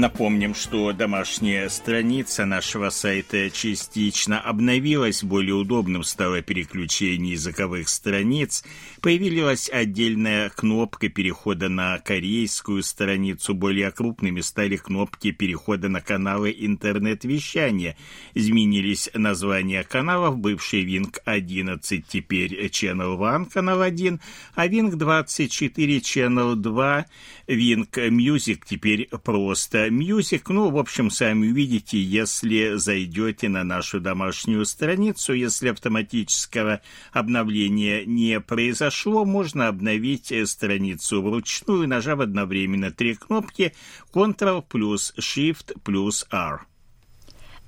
Напомним, что домашняя страница нашего сайта частично обновилась, более удобным стало переключение языковых страниц, появилась отдельная кнопка перехода на корейскую страницу, более крупными стали кнопки перехода на каналы интернет-вещания, изменились названия каналов, бывший Wing 11, теперь Channel One, канал 1, а Wing 24, Channel 2, Wing Music теперь просто Music. Ну, в общем, сами увидите, если зайдете на нашу домашнюю страницу. Если автоматического обновления не произошло, можно обновить страницу вручную, нажав одновременно три кнопки Ctrl плюс Shift плюс R.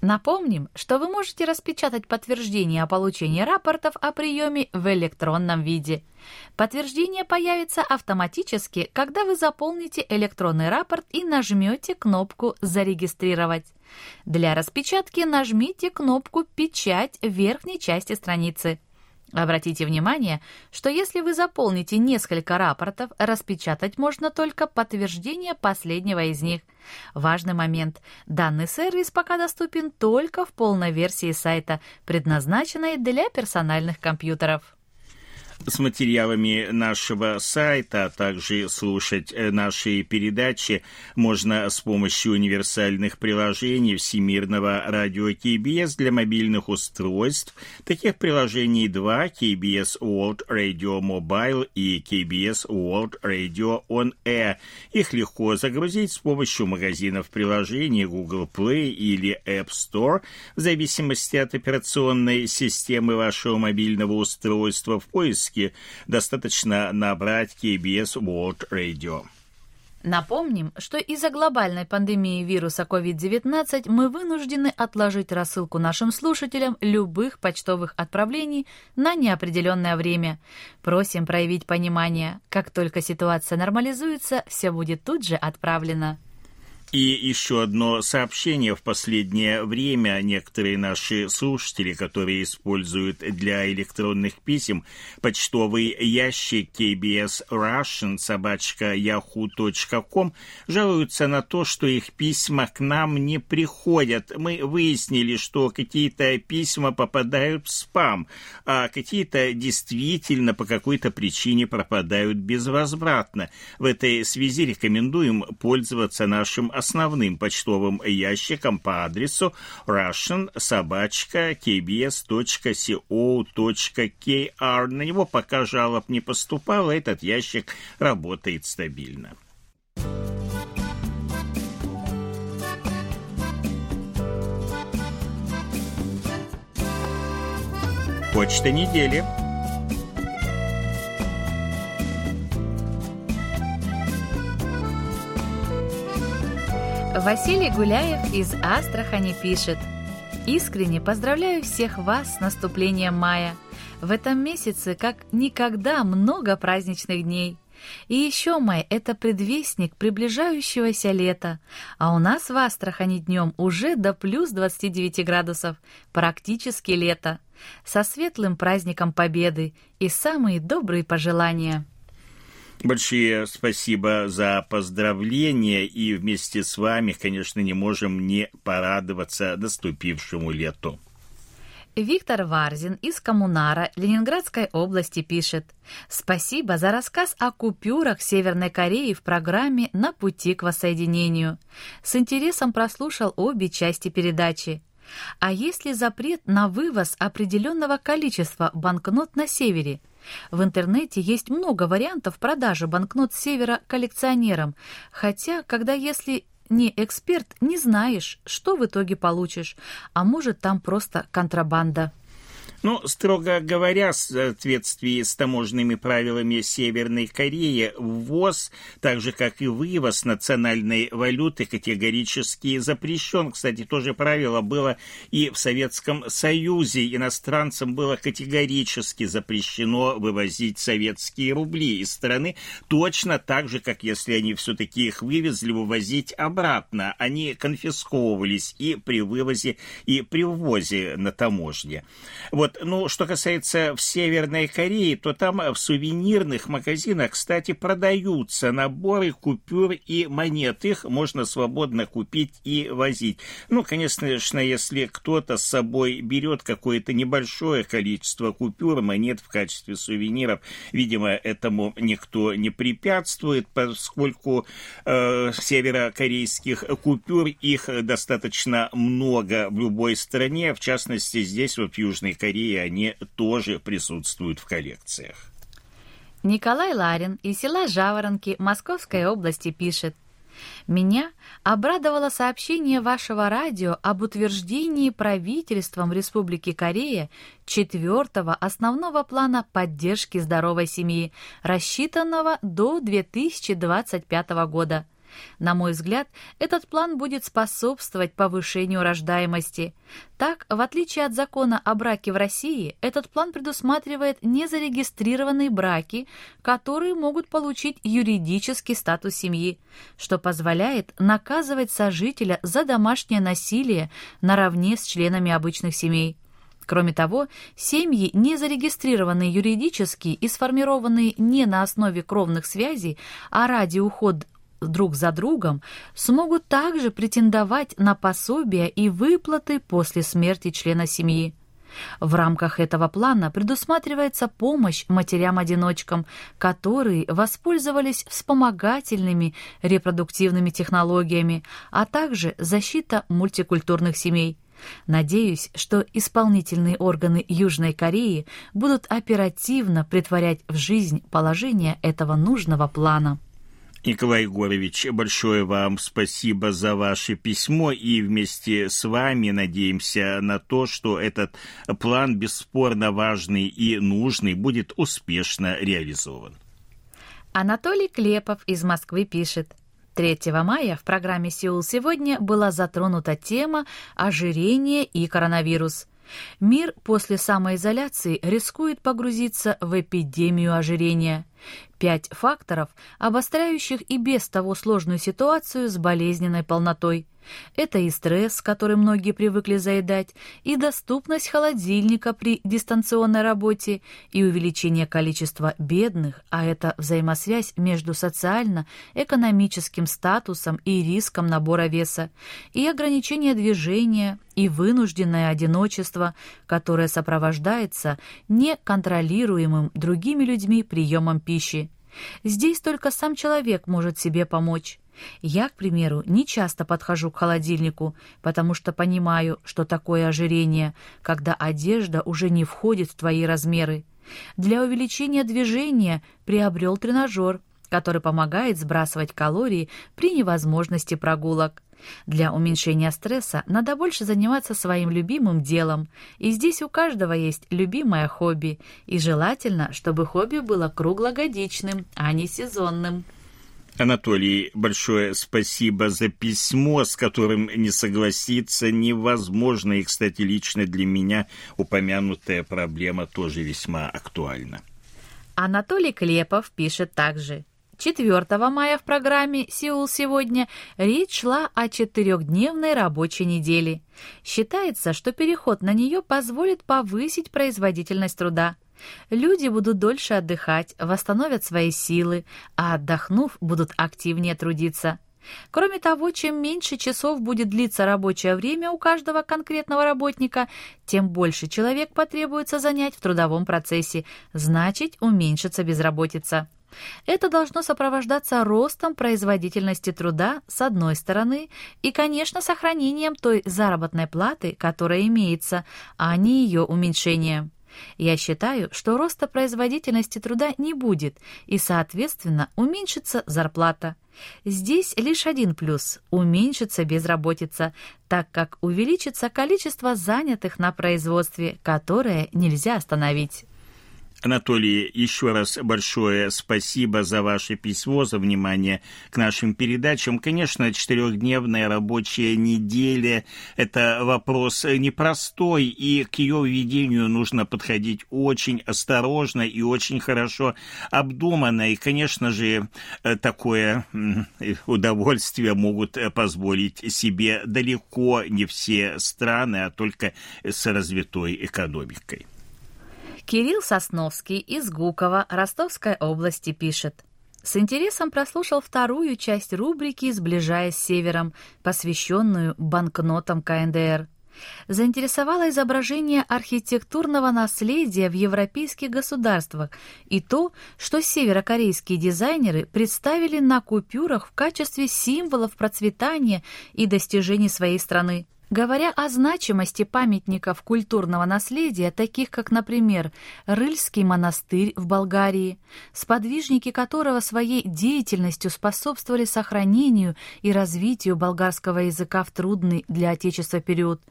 Напомним, что вы можете распечатать подтверждение о получении рапортов о приеме в электронном виде. Подтверждение появится автоматически, когда вы заполните электронный рапорт и нажмете кнопку «Зарегистрировать». Для распечатки нажмите кнопку «Печать» в верхней части страницы. Обратите внимание, что если вы заполните несколько рапортов, распечатать можно только подтверждение последнего из них. Важный момент. Данный сервис пока доступен только в полной версии сайта, предназначенной для персональных компьютеров с материалами нашего сайта, а также слушать э, наши передачи можно с помощью универсальных приложений Всемирного радио KBS для мобильных устройств. Таких приложений два – KBS World Radio Mobile и KBS World Radio On Air. Их легко загрузить с помощью магазинов приложений Google Play или App Store в зависимости от операционной системы вашего мобильного устройства в поиске поиске достаточно набрать KBS World Radio. Напомним, что из-за глобальной пандемии вируса COVID-19 мы вынуждены отложить рассылку нашим слушателям любых почтовых отправлений на неопределенное время. Просим проявить понимание. Как только ситуация нормализуется, все будет тут же отправлено. И еще одно сообщение в последнее время. Некоторые наши слушатели, которые используют для электронных писем почтовый ящик KBS Russian собачка yahoo.com, жалуются на то, что их письма к нам не приходят. Мы выяснили, что какие-то письма попадают в спам, а какие-то действительно по какой-то причине пропадают безвозвратно. В этой связи рекомендуем пользоваться нашим основным почтовым ящиком по адресу russian-kbs.co.kr. На него пока жалоб не поступало, этот ящик работает стабильно. Почта недели. Василий Гуляев из Астрахани пишет. Искренне поздравляю всех вас с наступлением мая. В этом месяце как никогда много праздничных дней. И еще май – это предвестник приближающегося лета, а у нас в Астрахани днем уже до плюс 29 градусов, практически лето, со светлым праздником Победы и самые добрые пожелания. Большое спасибо за поздравления, и вместе с вами, конечно, не можем не порадоваться наступившему лету. Виктор Варзин из Коммунара Ленинградской области пишет «Спасибо за рассказ о купюрах Северной Кореи в программе «На пути к воссоединению». С интересом прослушал обе части передачи. А есть ли запрет на вывоз определенного количества банкнот на севере – в интернете есть много вариантов продажи банкнот севера коллекционерам, хотя, когда если не эксперт, не знаешь, что в итоге получишь, а может там просто контрабанда. Ну, строго говоря, в соответствии с таможенными правилами Северной Кореи, ввоз, так же как и вывоз национальной валюты категорически запрещен. Кстати, то же правило было и в Советском Союзе. Иностранцам было категорически запрещено вывозить советские рубли из страны, точно так же, как если они все-таки их вывезли, вывозить обратно. Они конфисковывались и при вывозе, и при ввозе на таможне. Вот вот, ну, что касается в Северной Корее, то там в сувенирных магазинах, кстати, продаются наборы купюр и монет. Их можно свободно купить и возить. Ну, конечно, если кто-то с собой берет какое-то небольшое количество купюр, монет в качестве сувениров, видимо, этому никто не препятствует, поскольку э, северокорейских купюр их достаточно много в любой стране, в частности, здесь вот в Южной Корее и они тоже присутствуют в коллекциях. Николай Ларин из села Жаворонки Московской области пишет. Меня обрадовало сообщение вашего радио об утверждении правительством Республики Корея четвертого основного плана поддержки здоровой семьи, рассчитанного до 2025 года. На мой взгляд, этот план будет способствовать повышению рождаемости. Так, в отличие от закона о браке в России, этот план предусматривает незарегистрированные браки, которые могут получить юридический статус семьи, что позволяет наказывать сожителя за домашнее насилие наравне с членами обычных семей. Кроме того, семьи, не зарегистрированные юридически и сформированные не на основе кровных связей, а ради ухода друг за другом, смогут также претендовать на пособия и выплаты после смерти члена семьи. В рамках этого плана предусматривается помощь матерям-одиночкам, которые воспользовались вспомогательными репродуктивными технологиями, а также защита мультикультурных семей. Надеюсь, что исполнительные органы Южной Кореи будут оперативно притворять в жизнь положение этого нужного плана. Николай Егорович, большое вам спасибо за ваше письмо и вместе с вами надеемся на то, что этот план бесспорно важный и нужный будет успешно реализован. Анатолий Клепов из Москвы пишет. 3 мая в программе «Сеул сегодня» была затронута тема ожирения и коронавирус. Мир после самоизоляции рискует погрузиться в эпидемию ожирения – Пять факторов, обостряющих и без того сложную ситуацию с болезненной полнотой. Это и стресс, который многие привыкли заедать, и доступность холодильника при дистанционной работе, и увеличение количества бедных, а это взаимосвязь между социально-экономическим статусом и риском набора веса, и ограничение движения, и вынужденное одиночество, которое сопровождается неконтролируемым другими людьми приемом пищи. Здесь только сам человек может себе помочь. Я, к примеру, не часто подхожу к холодильнику, потому что понимаю, что такое ожирение, когда одежда уже не входит в твои размеры. Для увеличения движения приобрел тренажер, который помогает сбрасывать калории при невозможности прогулок. Для уменьшения стресса надо больше заниматься своим любимым делом, и здесь у каждого есть любимое хобби, и желательно, чтобы хобби было круглогодичным, а не сезонным. Анатолий, большое спасибо за письмо, с которым не согласиться невозможно. И, кстати, лично для меня упомянутая проблема тоже весьма актуальна. Анатолий Клепов пишет также. 4 мая в программе «Сеул сегодня» речь шла о четырехдневной рабочей неделе. Считается, что переход на нее позволит повысить производительность труда. Люди будут дольше отдыхать, восстановят свои силы, а отдохнув, будут активнее трудиться. Кроме того, чем меньше часов будет длиться рабочее время у каждого конкретного работника, тем больше человек потребуется занять в трудовом процессе, значит, уменьшится безработица. Это должно сопровождаться ростом производительности труда с одной стороны и, конечно, сохранением той заработной платы, которая имеется, а не ее уменьшением. Я считаю, что роста производительности труда не будет, и, соответственно, уменьшится зарплата. Здесь лишь один плюс – уменьшится безработица, так как увеличится количество занятых на производстве, которое нельзя остановить. Анатолий, еще раз большое спасибо за ваше письмо, за внимание к нашим передачам. Конечно, четырехдневная рабочая неделя – это вопрос непростой, и к ее введению нужно подходить очень осторожно и очень хорошо обдуманно. И, конечно же, такое удовольствие могут позволить себе далеко не все страны, а только с развитой экономикой. Кирилл Сосновский из Гукова Ростовской области пишет. С интересом прослушал вторую часть рубрики «Сближаясь с севером», посвященную банкнотам КНДР. Заинтересовало изображение архитектурного наследия в европейских государствах и то, что северокорейские дизайнеры представили на купюрах в качестве символов процветания и достижений своей страны. Говоря о значимости памятников культурного наследия, таких как, например, Рыльский монастырь в Болгарии, сподвижники которого своей деятельностью способствовали сохранению и развитию болгарского языка в трудный для Отечества период,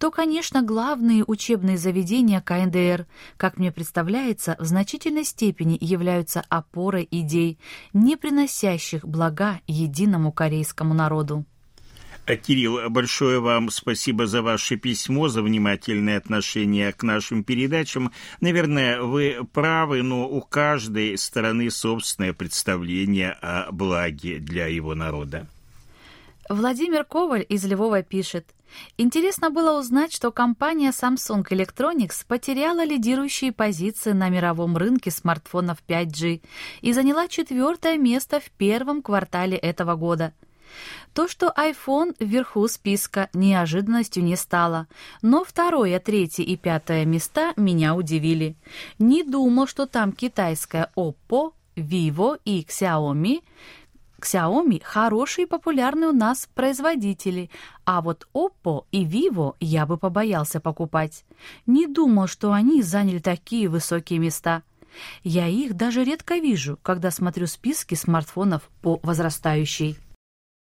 то, конечно, главные учебные заведения КНДР, как мне представляется, в значительной степени являются опорой идей, не приносящих блага единому корейскому народу. Кирилл, большое вам спасибо за ваше письмо, за внимательное отношение к нашим передачам. Наверное, вы правы, но у каждой стороны собственное представление о благе для его народа. Владимир Коваль из Львова пишет. Интересно было узнать, что компания Samsung Electronics потеряла лидирующие позиции на мировом рынке смартфонов 5G и заняла четвертое место в первом квартале этого года – то, что iPhone вверху списка, неожиданностью не стало, но второе, третье и пятое места меня удивили. Не думал, что там китайская Oppo, Vivo и Xiaomi. Xiaomi хорошие и популярные у нас производители, а вот Oppo и Vivo я бы побоялся покупать. Не думал, что они заняли такие высокие места. Я их даже редко вижу, когда смотрю списки смартфонов по возрастающей.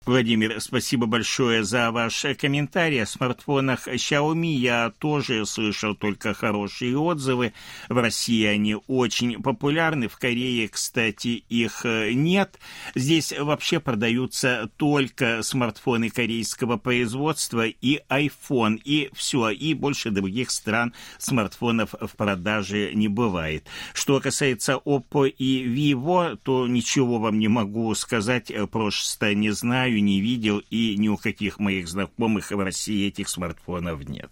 Владимир, спасибо большое за ваш комментарий. О смартфонах Xiaomi я тоже слышал только хорошие отзывы. В России они очень популярны, в Корее, кстати, их э, нет. Здесь вообще продаются только смартфоны корейского производства и iPhone, и все, и больше других стран смартфонов в продаже не бывает. Что касается Oppo и Vivo, то ничего вам не могу сказать, просто не знаю знаю, не видел, и ни у каких моих знакомых в России этих смартфонов нет.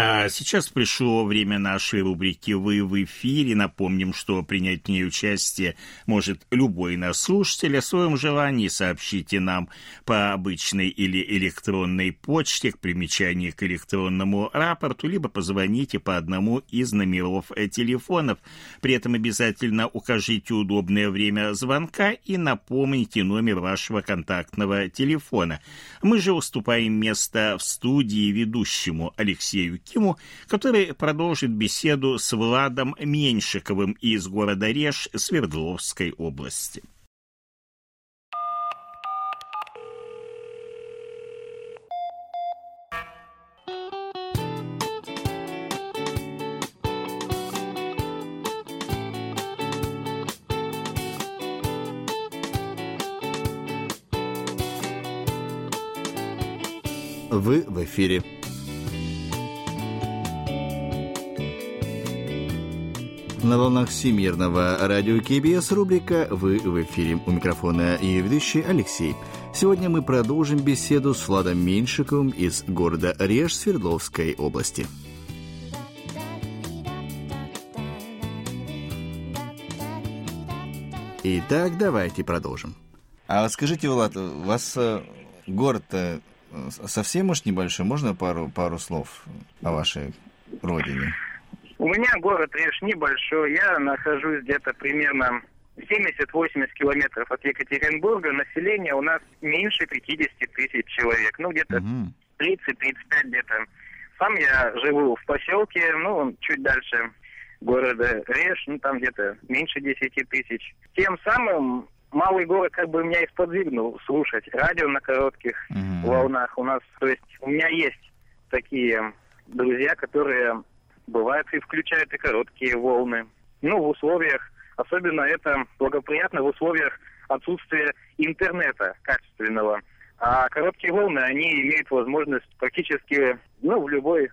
А сейчас пришло время нашей рубрики «Вы в эфире». Напомним, что принять в ней участие может любой наш слушатель. О своем желании сообщите нам по обычной или электронной почте к примечанию к электронному рапорту, либо позвоните по одному из номеров телефонов. При этом обязательно укажите удобное время звонка и напомните номер вашего контактного телефона. Мы же уступаем место в студии ведущему Алексею Киму, который продолжит беседу с Владом Меньшиковым из города Реж Свердловской области. Волнах Всемирного радио КБС рубрика «Вы в эфире». У микрофона и ведущий Алексей. Сегодня мы продолжим беседу с Владом Меньшиковым из города Реж Свердловской области. Итак, давайте продолжим. А скажите, Влад, у вас э, город совсем уж небольшой. Можно пару, пару слов о вашей родине? У меня город Реж небольшой. Я нахожусь где-то примерно 70-80 километров от Екатеринбурга. Население у нас меньше 50 тысяч человек. Ну, где-то угу. 30-35 где-то Сам я живу в поселке, ну, чуть дальше города Реж, ну, там где-то меньше 10 тысяч. Тем самым малый город как бы меня исподвигнул слушать радио на коротких mm-hmm. волнах. У нас, то есть, у меня есть такие друзья, которые бывают и включают и короткие волны. Ну, в условиях, особенно это благоприятно в условиях отсутствия интернета качественного. А короткие волны, они имеют возможность практически, ну, в любой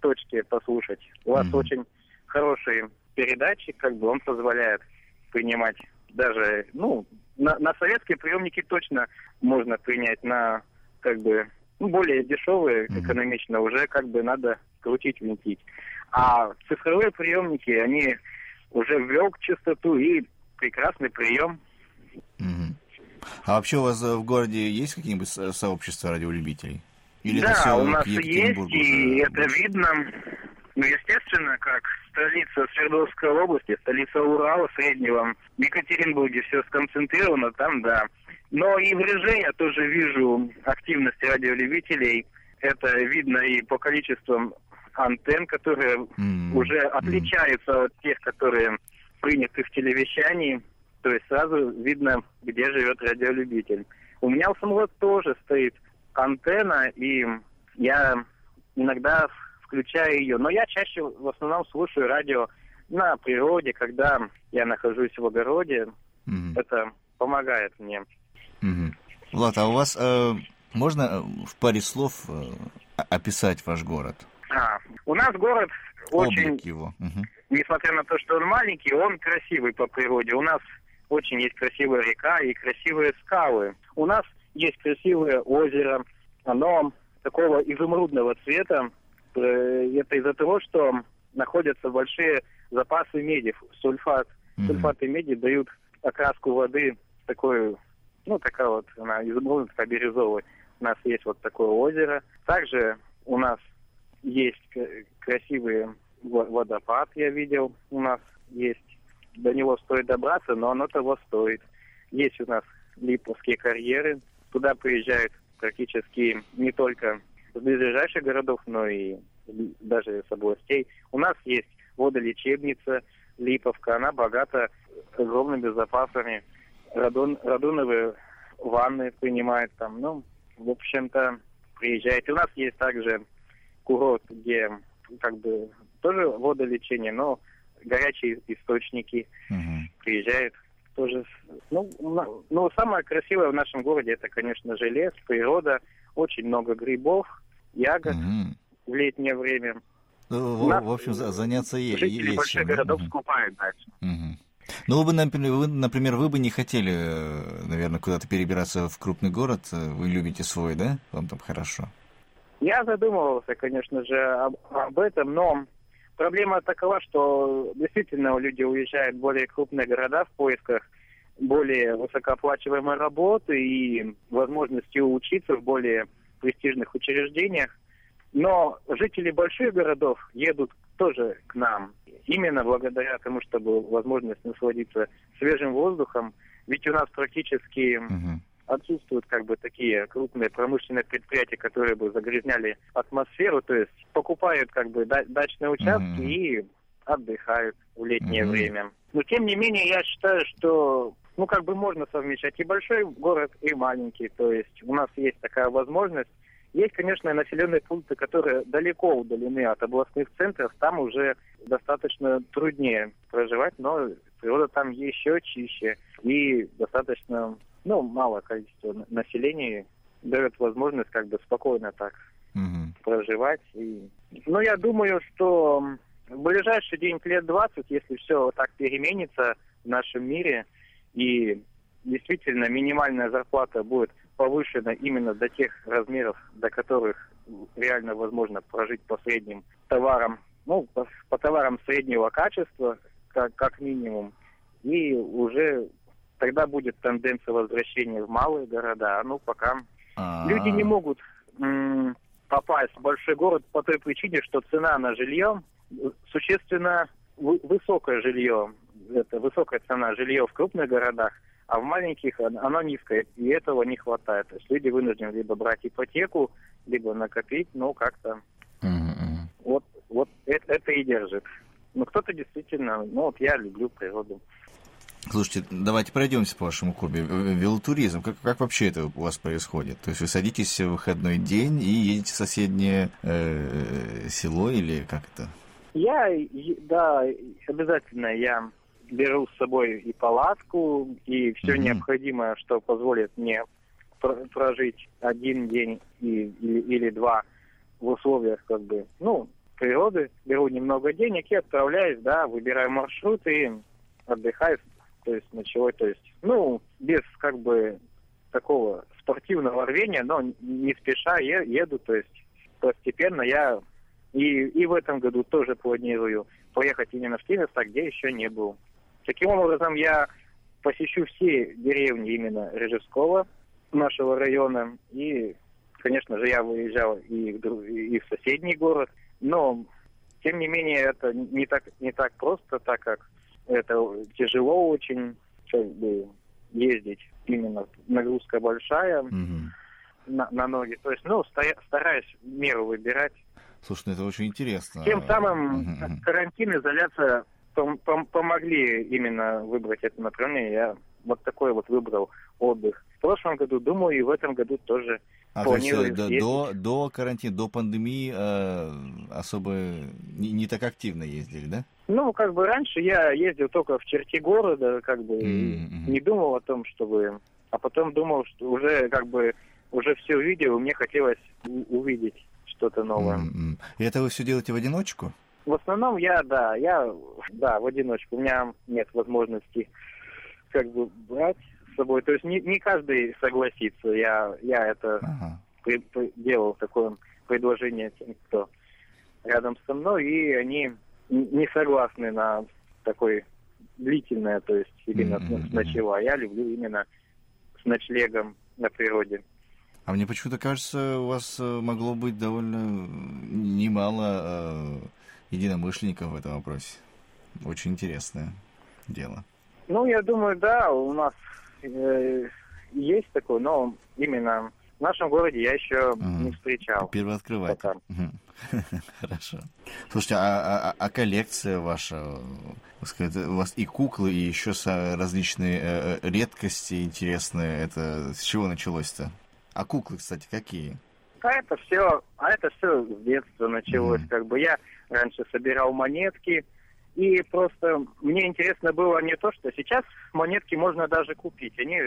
точке послушать. У вас mm-hmm. очень хороший передатчик, как бы он позволяет принимать даже, ну, на, на советские приемники точно можно принять, на как бы ну, более дешевые, mm-hmm. экономично, уже как бы надо крутить, винтить. А цифровые приемники, они уже ввел частоту и прекрасный прием. Mm-hmm. А вообще у вас в городе есть какие-нибудь сообщества радиолюбителей? Или да, у нас есть, и это видно. Ну, естественно, как столица Свердловской области, столица Урала среднего, в Екатеринбурге все сконцентрировано, там, да. Но и в Реже я тоже вижу активность радиолюбителей. Это видно и по количеству антенн, которые mm-hmm. уже отличаются от тех, которые приняты в телевещании. То есть сразу видно, где живет радиолюбитель. У меня у самого тоже стоит антенна, и я иногда включаю ее. Но я чаще в основном слушаю радио на природе, когда я нахожусь в огороде. Mm-hmm. Это помогает мне. Mm-hmm. Влад, а у вас э, можно э, в паре слов э, описать ваш город? А, у нас город очень, Облик его. Угу. несмотря на то, что он маленький, он красивый по природе. У нас очень есть красивая река и красивые скалы. У нас есть красивое озеро. Оно такого изумрудного цвета, Э, это из-за того, что находятся большие запасы меди, сульфат. Mm-hmm. Сульфаты меди дают окраску воды такой, ну, такая вот, она изумрудная, такая бирюзовая. У нас есть вот такое озеро. Также у нас есть красивый водопад, я видел, у нас есть. До него стоит добраться, но оно того стоит. Есть у нас Липовские карьеры. Туда приезжают практически не только с ближайших городов, но и даже с областей. У нас есть водолечебница Липовка, она богата огромными запасами. Радон, радоновые ванны принимает там, ну, в общем-то, приезжает. у нас есть также курорт, где как бы тоже водолечение, но горячие источники uh-huh. приезжают тоже. Ну, ну, самое красивое в нашем городе это, конечно же, лес, природа, очень много грибов, ягод mm-hmm. в летнее время. Ну, в, в общем, заняться есть. Жители больших городов mm-hmm. скупают дальше. Mm-hmm. Ну, вы бы, например, вы, например, вы бы не хотели, э, наверное, куда-то перебираться в крупный город. Вы любите свой, да? Вам там хорошо. Я задумывался, конечно же, об, об этом, но проблема такова, что действительно люди уезжают в более крупные города в поисках более высокооплачиваемой работы и возможности учиться в более престижных учреждениях. Но жители больших городов едут тоже к нам. Именно благодаря тому, чтобы возможность насладиться свежим воздухом. Ведь у нас практически угу. Отсутствуют как бы такие крупные промышленные предприятия, которые бы загрязняли атмосферу. То есть покупают как бы дачные участки угу. и отдыхают в летнее угу. время. Но тем не менее я считаю, что ну, как бы можно совмещать и большой город, и маленький. То есть у нас есть такая возможность. Есть, конечно, населенные пункты, которые далеко удалены от областных центров. Там уже достаточно труднее проживать, но природа там еще чище. И достаточно, ну, малое количество населения дает возможность как бы спокойно так угу. проживать. И... Но я думаю, что в ближайший день лет 20, если все так переменится в нашем мире, и действительно минимальная зарплата будет повышена именно до тех размеров, до которых реально возможно прожить по средним товарам, ну, по, по товарам среднего качества, как, как минимум. И уже тогда будет тенденция возвращения в малые города. Ну, пока А-а-а. люди не могут м- попасть в большой город по той причине, что цена на жилье существенно высокое жилье это высокая цена жилья в крупных городах, а в маленьких оно низкое, и этого не хватает. То есть люди вынуждены либо брать ипотеку, либо накопить, но как-то вот, вот это, это и держит. Ну, кто-то действительно, ну, вот я люблю природу. Слушайте, давайте пройдемся по вашему хобби. Велотуризм, как, как вообще это у вас происходит? То есть вы садитесь в выходной день и едете в соседнее э, село или как это? Я, да, обязательно я беру с собой и палатку, и все mm-hmm. необходимое, что позволит мне прожить один день и, или, или два в условиях как бы, ну, природы, беру немного денег и отправляюсь, да, выбираю маршрут и отдыхаю, то есть ночевой, то есть, ну, без как бы такого спортивного рвения, но не спеша еду, то есть постепенно я и, и в этом году тоже планирую поехать именно в места, где еще не был. Таким образом, я посещу все деревни именно Режевского, нашего района, и, конечно же, я выезжал и в, и в соседний город, но, тем не менее, это не так, не так просто, так как это тяжело очень, как бы, ездить, именно нагрузка большая mm-hmm. на, на ноги. То есть, ну, стараюсь меру выбирать. Слушай, ну это очень интересно. Тем самым mm-hmm. карантин, изоляция пом- пом- помогли именно выбрать это направление. Я вот такой вот выбрал отдых. В прошлом году, думаю, и в этом году тоже а, то есть, до, до карантина, до пандемии э, особо не, не так активно ездили, да? Ну, как бы раньше я ездил только в черте города, как бы mm-hmm. не думал о том, чтобы... А потом думал, что уже как бы уже все увидел, и мне хотелось увидеть что-то новое. Mm-hmm. И это вы все делаете в одиночку? В основном я, да, я, да, в одиночку. У меня нет возможности как бы брать с собой. То есть не, не каждый согласится. Я, я это ага. при, при, делал такое предложение тем, кто рядом со мной, и они не согласны на такой длительное, то есть именно mm-hmm. с ночева. Я люблю именно с ночлегом на природе. А мне почему-то кажется, у вас э, могло быть довольно немало э, единомышленников в этом вопросе. Очень интересное дело. Ну, я думаю, да, у нас э, есть такое, но именно в нашем городе я еще угу. не встречал. Первооткрыватель. Хорошо. Слушайте, а, а, а коллекция ваша, сказать, у вас и куклы, и еще различные э, э, редкости интересные. Это с чего началось-то? А куклы, кстати, какие? А это все, а это все с детства началось. Mm. Как бы я раньше собирал монетки, и просто мне интересно было не то, что сейчас монетки можно даже купить. Они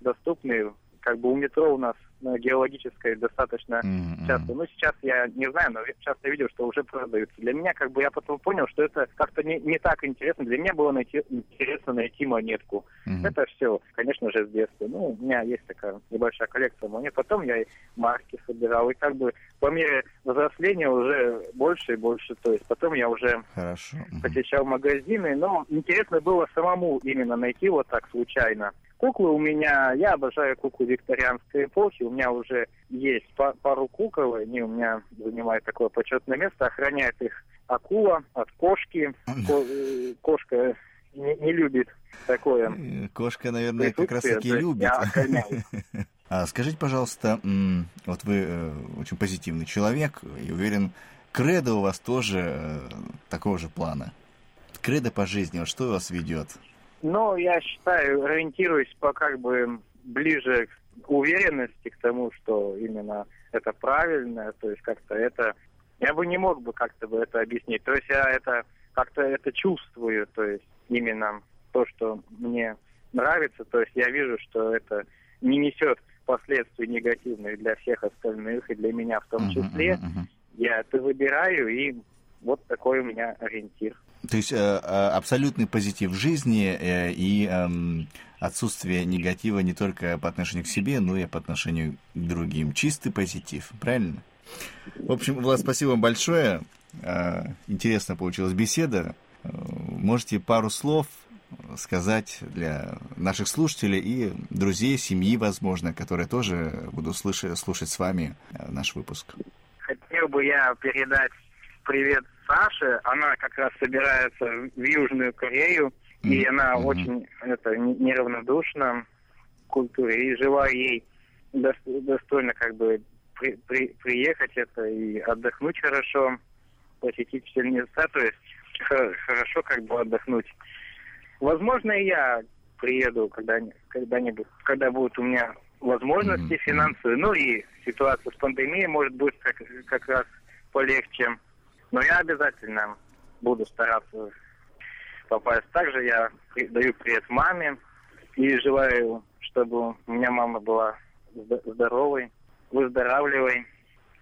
доступны как бы у метро у нас на геологической достаточно mm-hmm. часто. Ну, сейчас я не знаю, но часто видел, что уже продаются. Для меня, как бы, я потом понял, что это как-то не, не так интересно. Для меня было найти, интересно найти монетку. Mm-hmm. Это все, конечно же, с детства. Ну, у меня есть такая небольшая коллекция монет. Потом я и марки собирал. И как бы по мере взросления уже больше и больше. То есть потом я уже Хорошо. посещал магазины. Но интересно было самому именно найти вот так случайно Куклы у меня, я обожаю куклы викторианской эпохи, у меня уже есть пару кукол, они у меня занимают такое почетное место, охраняет их акула от кошки. Э, кошка не, не любит такое. Э, кошка, наверное, как раз таки любит. А скажите, пожалуйста, вот вы э, очень позитивный человек, и уверен, кредо у вас тоже такого же плана. Кредо по жизни, вот что вас ведет? Ну, я считаю, ориентируюсь по как бы ближе к уверенности к тому, что именно это правильно, то есть как-то это... Я бы не мог бы как-то бы это объяснить. То есть я это как-то это чувствую, то есть именно то, что мне нравится, то есть я вижу, что это не несет последствий негативных для всех остальных и для меня в том числе. Uh-huh, uh-huh. Я это выбираю, и вот такой у меня ориентир. То есть э, э, абсолютный позитив жизни э, и э, отсутствие негатива не только по отношению к себе, но и по отношению к другим. Чистый позитив, правильно? В общем, Влад, спасибо вам большое. Интересно получилась беседа. Можете пару слов сказать для наших слушателей и друзей, семьи, возможно, которые тоже будут слышать, слушать с вами наш выпуск. Хотел бы я передать привет Саше. Она как раз собирается в Южную Корею, mm-hmm. и она mm-hmm. очень это, неравнодушна к культуре, и желаю ей достойно как бы при, при, приехать это и отдохнуть хорошо. посетить все места, то есть хорошо как бы отдохнуть. Возможно, и я приеду когда-нибудь, когда-нибудь, когда будут у меня возможности mm-hmm. финансовые, ну и ситуация с пандемией может быть как, как раз полегче. Но я обязательно буду стараться попасть. Также я даю привет маме и желаю, чтобы у меня мама была здоровой, выздоравливай,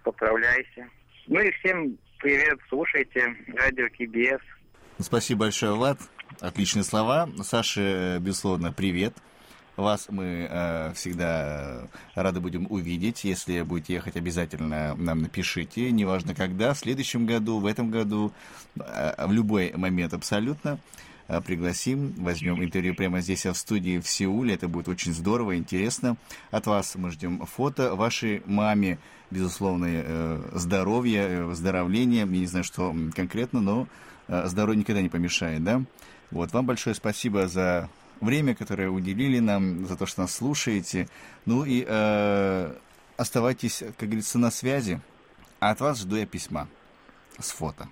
поправляйся. Ну и всем привет, слушайте радио КБС. Спасибо большое, Влад. Отличные слова. Саше, безусловно, привет. Вас мы э, всегда рады будем увидеть. Если будете ехать, обязательно нам напишите. Неважно когда, в следующем году, в этом году, э, в любой момент абсолютно. Э, пригласим, возьмем интервью прямо здесь в студии в Сеуле. Это будет очень здорово, интересно. От вас мы ждем фото. Вашей маме, безусловно, э, здоровья, э, выздоровления. Я не знаю, что конкретно, но здоровье никогда не помешает, да? Вот, вам большое спасибо за время, которое уделили нам, за то, что нас слушаете. Ну и э, оставайтесь, как говорится, на связи. А от вас жду я письма с фото.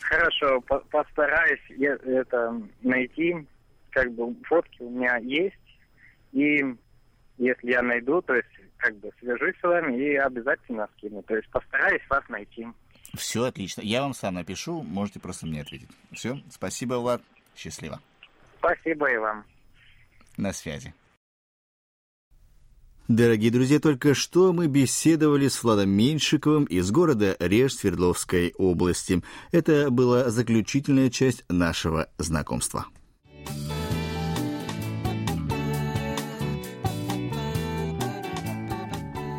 Хорошо, по постараюсь я это найти. Как бы фотки у меня есть. И если я найду, то есть как бы свяжусь с вами и обязательно скину. То есть постараюсь вас найти. Все отлично. Я вам сам напишу, можете просто мне ответить. Все, спасибо, Влад. Счастливо. Спасибо и вам. На связи. Дорогие друзья, только что мы беседовали с Владом Меньшиковым из города Реж Свердловской области. Это была заключительная часть нашего знакомства.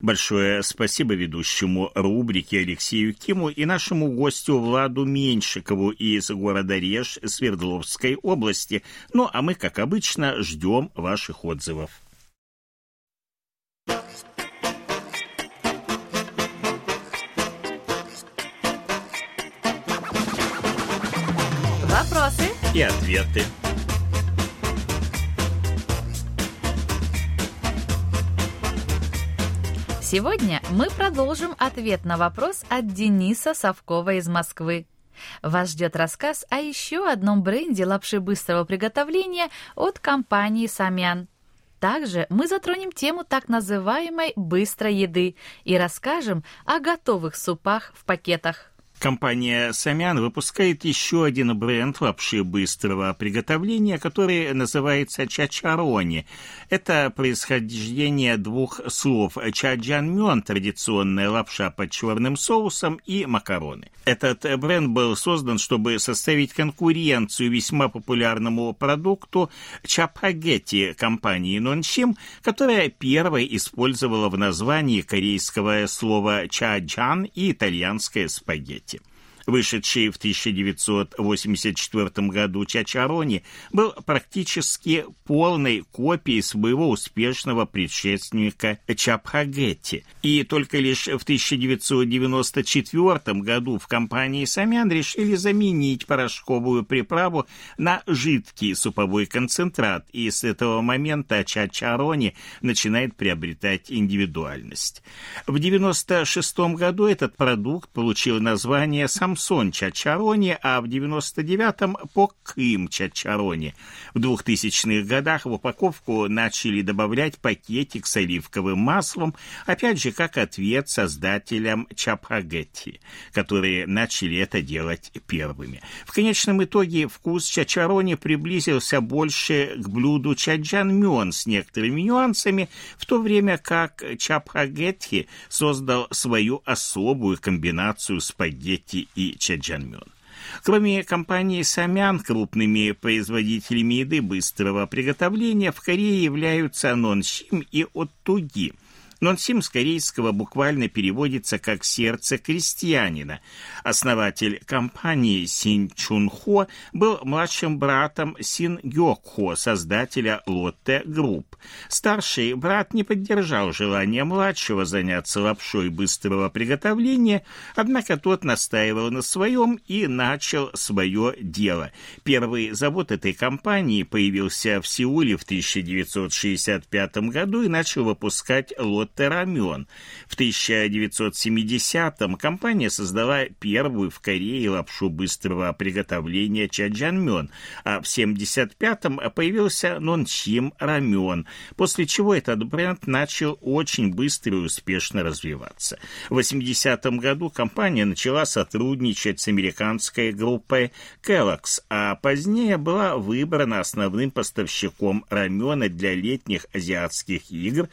Большое спасибо ведущему рубрики Алексею Киму и нашему гостю Владу Меньшикову из города Реж Свердловской области. Ну, а мы, как обычно, ждем ваших отзывов. Вопросы и ответы. Сегодня мы продолжим ответ на вопрос от Дениса Совкова из Москвы. Вас ждет рассказ о еще одном бренде лапши быстрого приготовления от компании «Самян». Также мы затронем тему так называемой быстрой еды и расскажем о готовых супах в пакетах. Компания «Самян» выпускает еще один бренд лапши быстрого приготовления, который называется «Чачарони». Это происхождение двух слов «чаджанмён» – традиционная лапша под черным соусом и макароны. Этот бренд был создан, чтобы составить конкуренцию весьма популярному продукту чапагетти компании «Нончим», которая первой использовала в названии корейского слова «чаджан» и итальянское «спагетти» вышедший в 1984 году Чачарони, был практически полной копией своего успешного предшественника Чапхагетти. И только лишь в 1994 году в компании Самян решили заменить порошковую приправу на жидкий суповой концентрат, и с этого момента Чачарони начинает приобретать индивидуальность. В 1996 году этот продукт получил название «Самсон Самсон Чачарони, а в 99-м Покым Чачарони. В 2000-х годах в упаковку начали добавлять пакетик с оливковым маслом, опять же, как ответ создателям Чапагетти, которые начали это делать первыми. В конечном итоге вкус Чачарони приблизился больше к блюду чаджанмён с некоторыми нюансами, в то время как Чапагетти создал свою особую комбинацию спагетти Чаджанмён. Кроме компании «Самян», крупными производителями еды быстрого приготовления в Корее являются Нонсим и Оттуги. Нонсим с корейского буквально переводится как «сердце крестьянина». Основатель компании Син Чун Хо был младшим братом Син Гёк Хо, создателя Lotte Group. Старший брат не поддержал желание младшего заняться лапшой быстрого приготовления, однако тот настаивал на своем и начал свое дело. Первый завод этой компании появился в Сеуле в 1965 году и начал выпускать лотте рамен. В 1970-м компания создала первую в Корее лапшу быстрого приготовления чаджанмён, а в 75-м появился нончим рамен, после чего этот бренд начал очень быстро и успешно развиваться. В 80-м году компания начала сотрудничать с американской группой Kellogg's, а позднее была выбрана основным поставщиком рамена для летних азиатских игр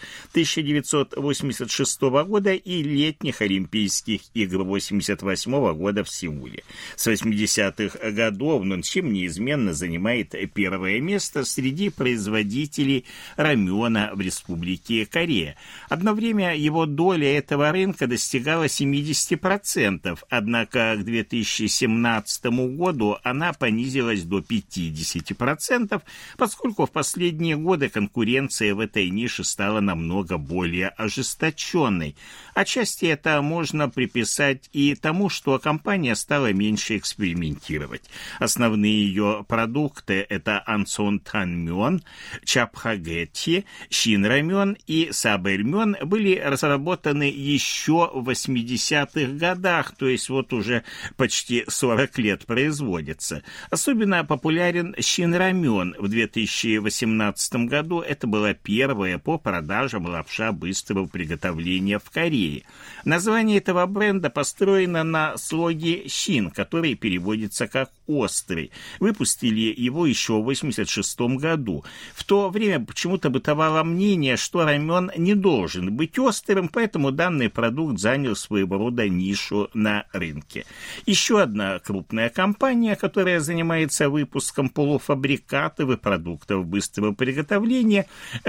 1986 года и летних Олимпийских игр 1988 года в Сеуле. С 80-х годов Нончим неизменно занимает первое место среди производителей рамена в Республике Корея. Одно время его доля этого рынка достигала 70%, однако к 2017 году она понизилась до 50%, поскольку в последние годы конкуренция в этой нише стала намного более ожесточенной. Отчасти это можно приписать и тому, что компания стала меньше экспериментировать. Основные ее продукты – это ансон танмён, чапхагетти, шинрамен и сабельмен были разработаны еще в 80-х годах, то есть вот уже почти 40 лет производится. Особенно популярен шинрамен. В 2018 году это была первая по продажам лапша быстрого приготовления в Корее. Название этого бренда построено на слоге «щин», который переводится как «острый». Выпустили его еще в 1986 году. В то время почему-то бытовало мнение, что рамен не должен быть острым, поэтому данный продукт занял своего рода нишу на рынке. Еще одна крупная компания, которая занимается выпуском полуфабрикатов и продуктов быстрого приготовления,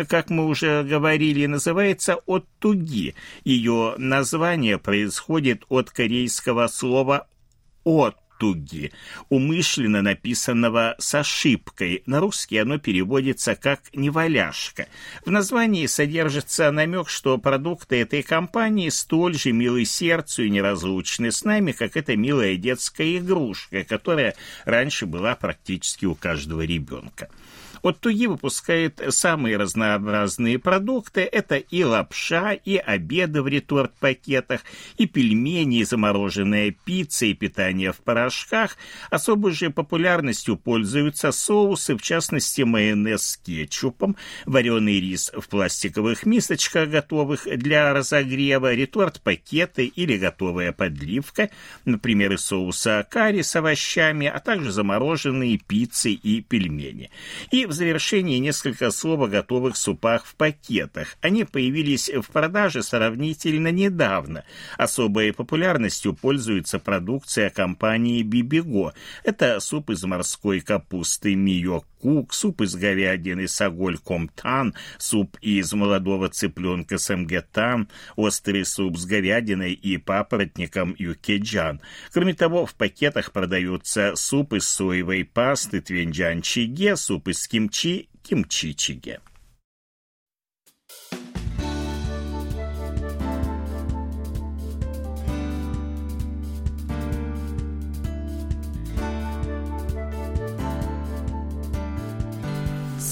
как мы уже говорили, называется «Оттуги». Ее название происходит от корейского слова «от», туги, умышленно написанного с ошибкой. На русский оно переводится как «неваляшка». В названии содержится намек, что продукты этой компании столь же милы сердцу и неразлучны с нами, как эта милая детская игрушка, которая раньше была практически у каждого ребенка. Оттуги выпускает самые разнообразные продукты. Это и лапша, и обеды в реторт-пакетах, и пельмени, и замороженная пицца, и питание в порошках. Особой же популярностью пользуются соусы, в частности майонез с кетчупом, вареный рис в пластиковых мисочках, готовых для разогрева, реторт-пакеты или готовая подливка, например, из соуса карри с овощами, а также замороженные пиццы и пельмени. И в завершении несколько слов о готовых супах в пакетах. Они появились в продаже сравнительно недавно. Особой популярностью пользуется продукция компании Бибиго. Это суп из морской капусты Мио кук, суп из говядины саголь комтан, суп из молодого цыпленка самгетан, острый суп с говядиной и папоротником юкеджан. Кроме того, в пакетах продаются суп из соевой пасты твенджан чиге, суп из кимчи, кимчи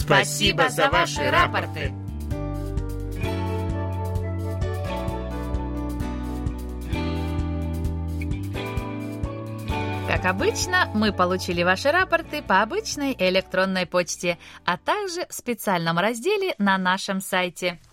Спасибо за ваши рапорты. Как обычно, мы получили ваши рапорты по обычной электронной почте, а также в специальном разделе на нашем сайте –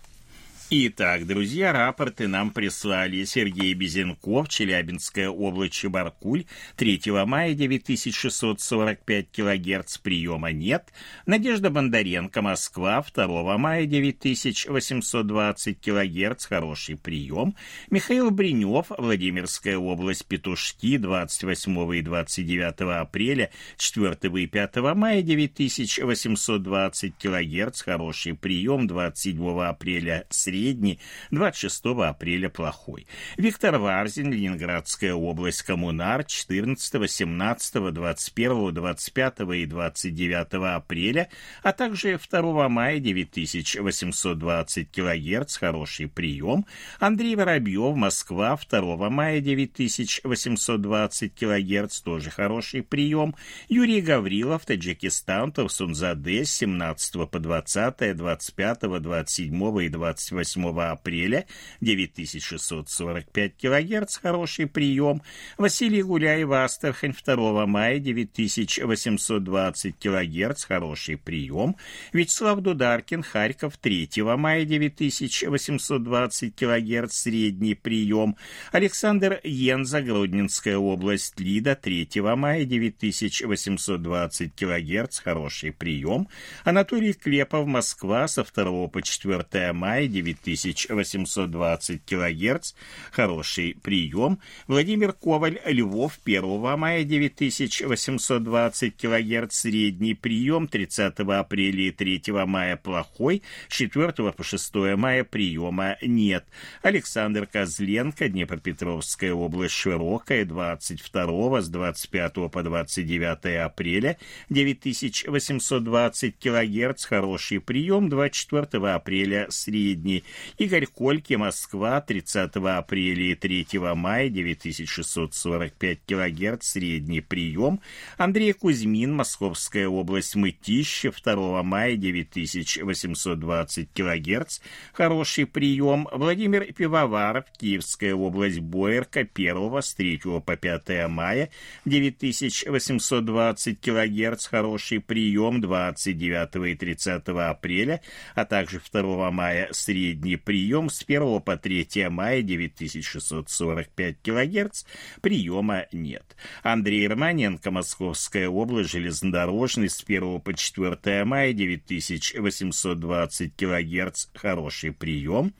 Итак, друзья, рапорты нам прислали Сергей Безенков, Челябинская область, Чебаркуль, 3 мая 9645 килогерц, приема нет. Надежда Бондаренко, Москва, 2 мая 9820 килогерц, хороший прием. Михаил Бринев, Владимирская область, Петушки, 28 и 29 апреля, 4 и 5 мая 9820 килогерц, хороший прием, 27 апреля, средний средний, 26 апреля плохой. Виктор Варзин, Ленинградская область, коммунар, 14, 17, 21, 25 и 29 апреля, а также 2 мая 9820 кГц, хороший прием. Андрей Воробьев, Москва, 2 мая 9820 кГц, тоже хороший прием. Юрий Гаврилов, Таджикистан, Турсунзаде, 17 по 20, 25, 27 и 28 апреля, 9645 кГц, хороший прием. Василий Гуляев, Астрахань, 2 мая, 9820 кГц, хороший прием. Вячеслав Дударкин, Харьков, 3 мая, 9820 кГц, средний прием. Александр Йенза, Гродненская область, Лида, 3 мая, 9820 кГц, хороший прием. Анатолий Клепов, Москва, со 2 по 4 мая, 9820 кГц, хороший прием. Владимир Коваль, Львов, 1 мая, 9820 кГц, средний прием. 30 апреля и 3 мая плохой, с 4 по 6 мая приема нет. Александр Козленко, Днепропетровская область, широкая, 22 с 25 по 29 апреля, 9820 кГц, хороший прием, 24 апреля средний. Игорь Кольки, Москва, 30 апреля и 3 мая, 9645 кГц, средний прием. Андрей Кузьмин, Московская область, Мытищи, 2 мая, 9820 кГц, хороший прием. Владимир Пивоваров, Киевская область, Боярка, 1 с 3 по 5 мая, 9820 кГц, хороший прием, 29 и 30 апреля, а также 2 мая средний прием, с 1 по 3 мая 9645 кГц, приема нет. Андрей Романенко, Московская область, железнодорожный, с 1 по 4 мая 9820 кГц, хороший прием,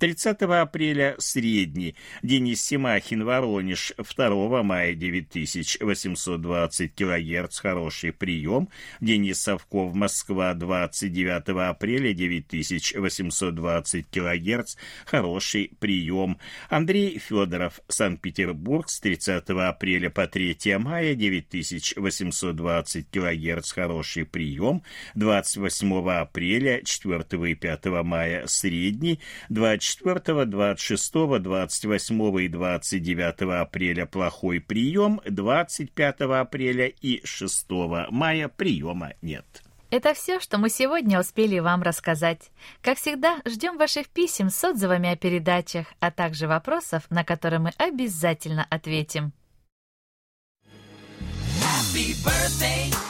30 апреля средний. Денис Симахин, Воронеж, 2 мая 9820 кГц, хороший прием. Денис Совков, Москва, 29 апреля 9820 кГц, хороший прием. Андрей Федоров, Санкт-Петербург, с 30 апреля по 3 мая 9820 кГц, хороший прием. 28 апреля, 4 и 5 мая средний. 24 24, 26, 28 и 29 апреля плохой прием, 25 апреля и 6 мая приема нет. Это все, что мы сегодня успели вам рассказать. Как всегда, ждем ваших писем с отзывами о передачах, а также вопросов, на которые мы обязательно ответим. Happy birthday.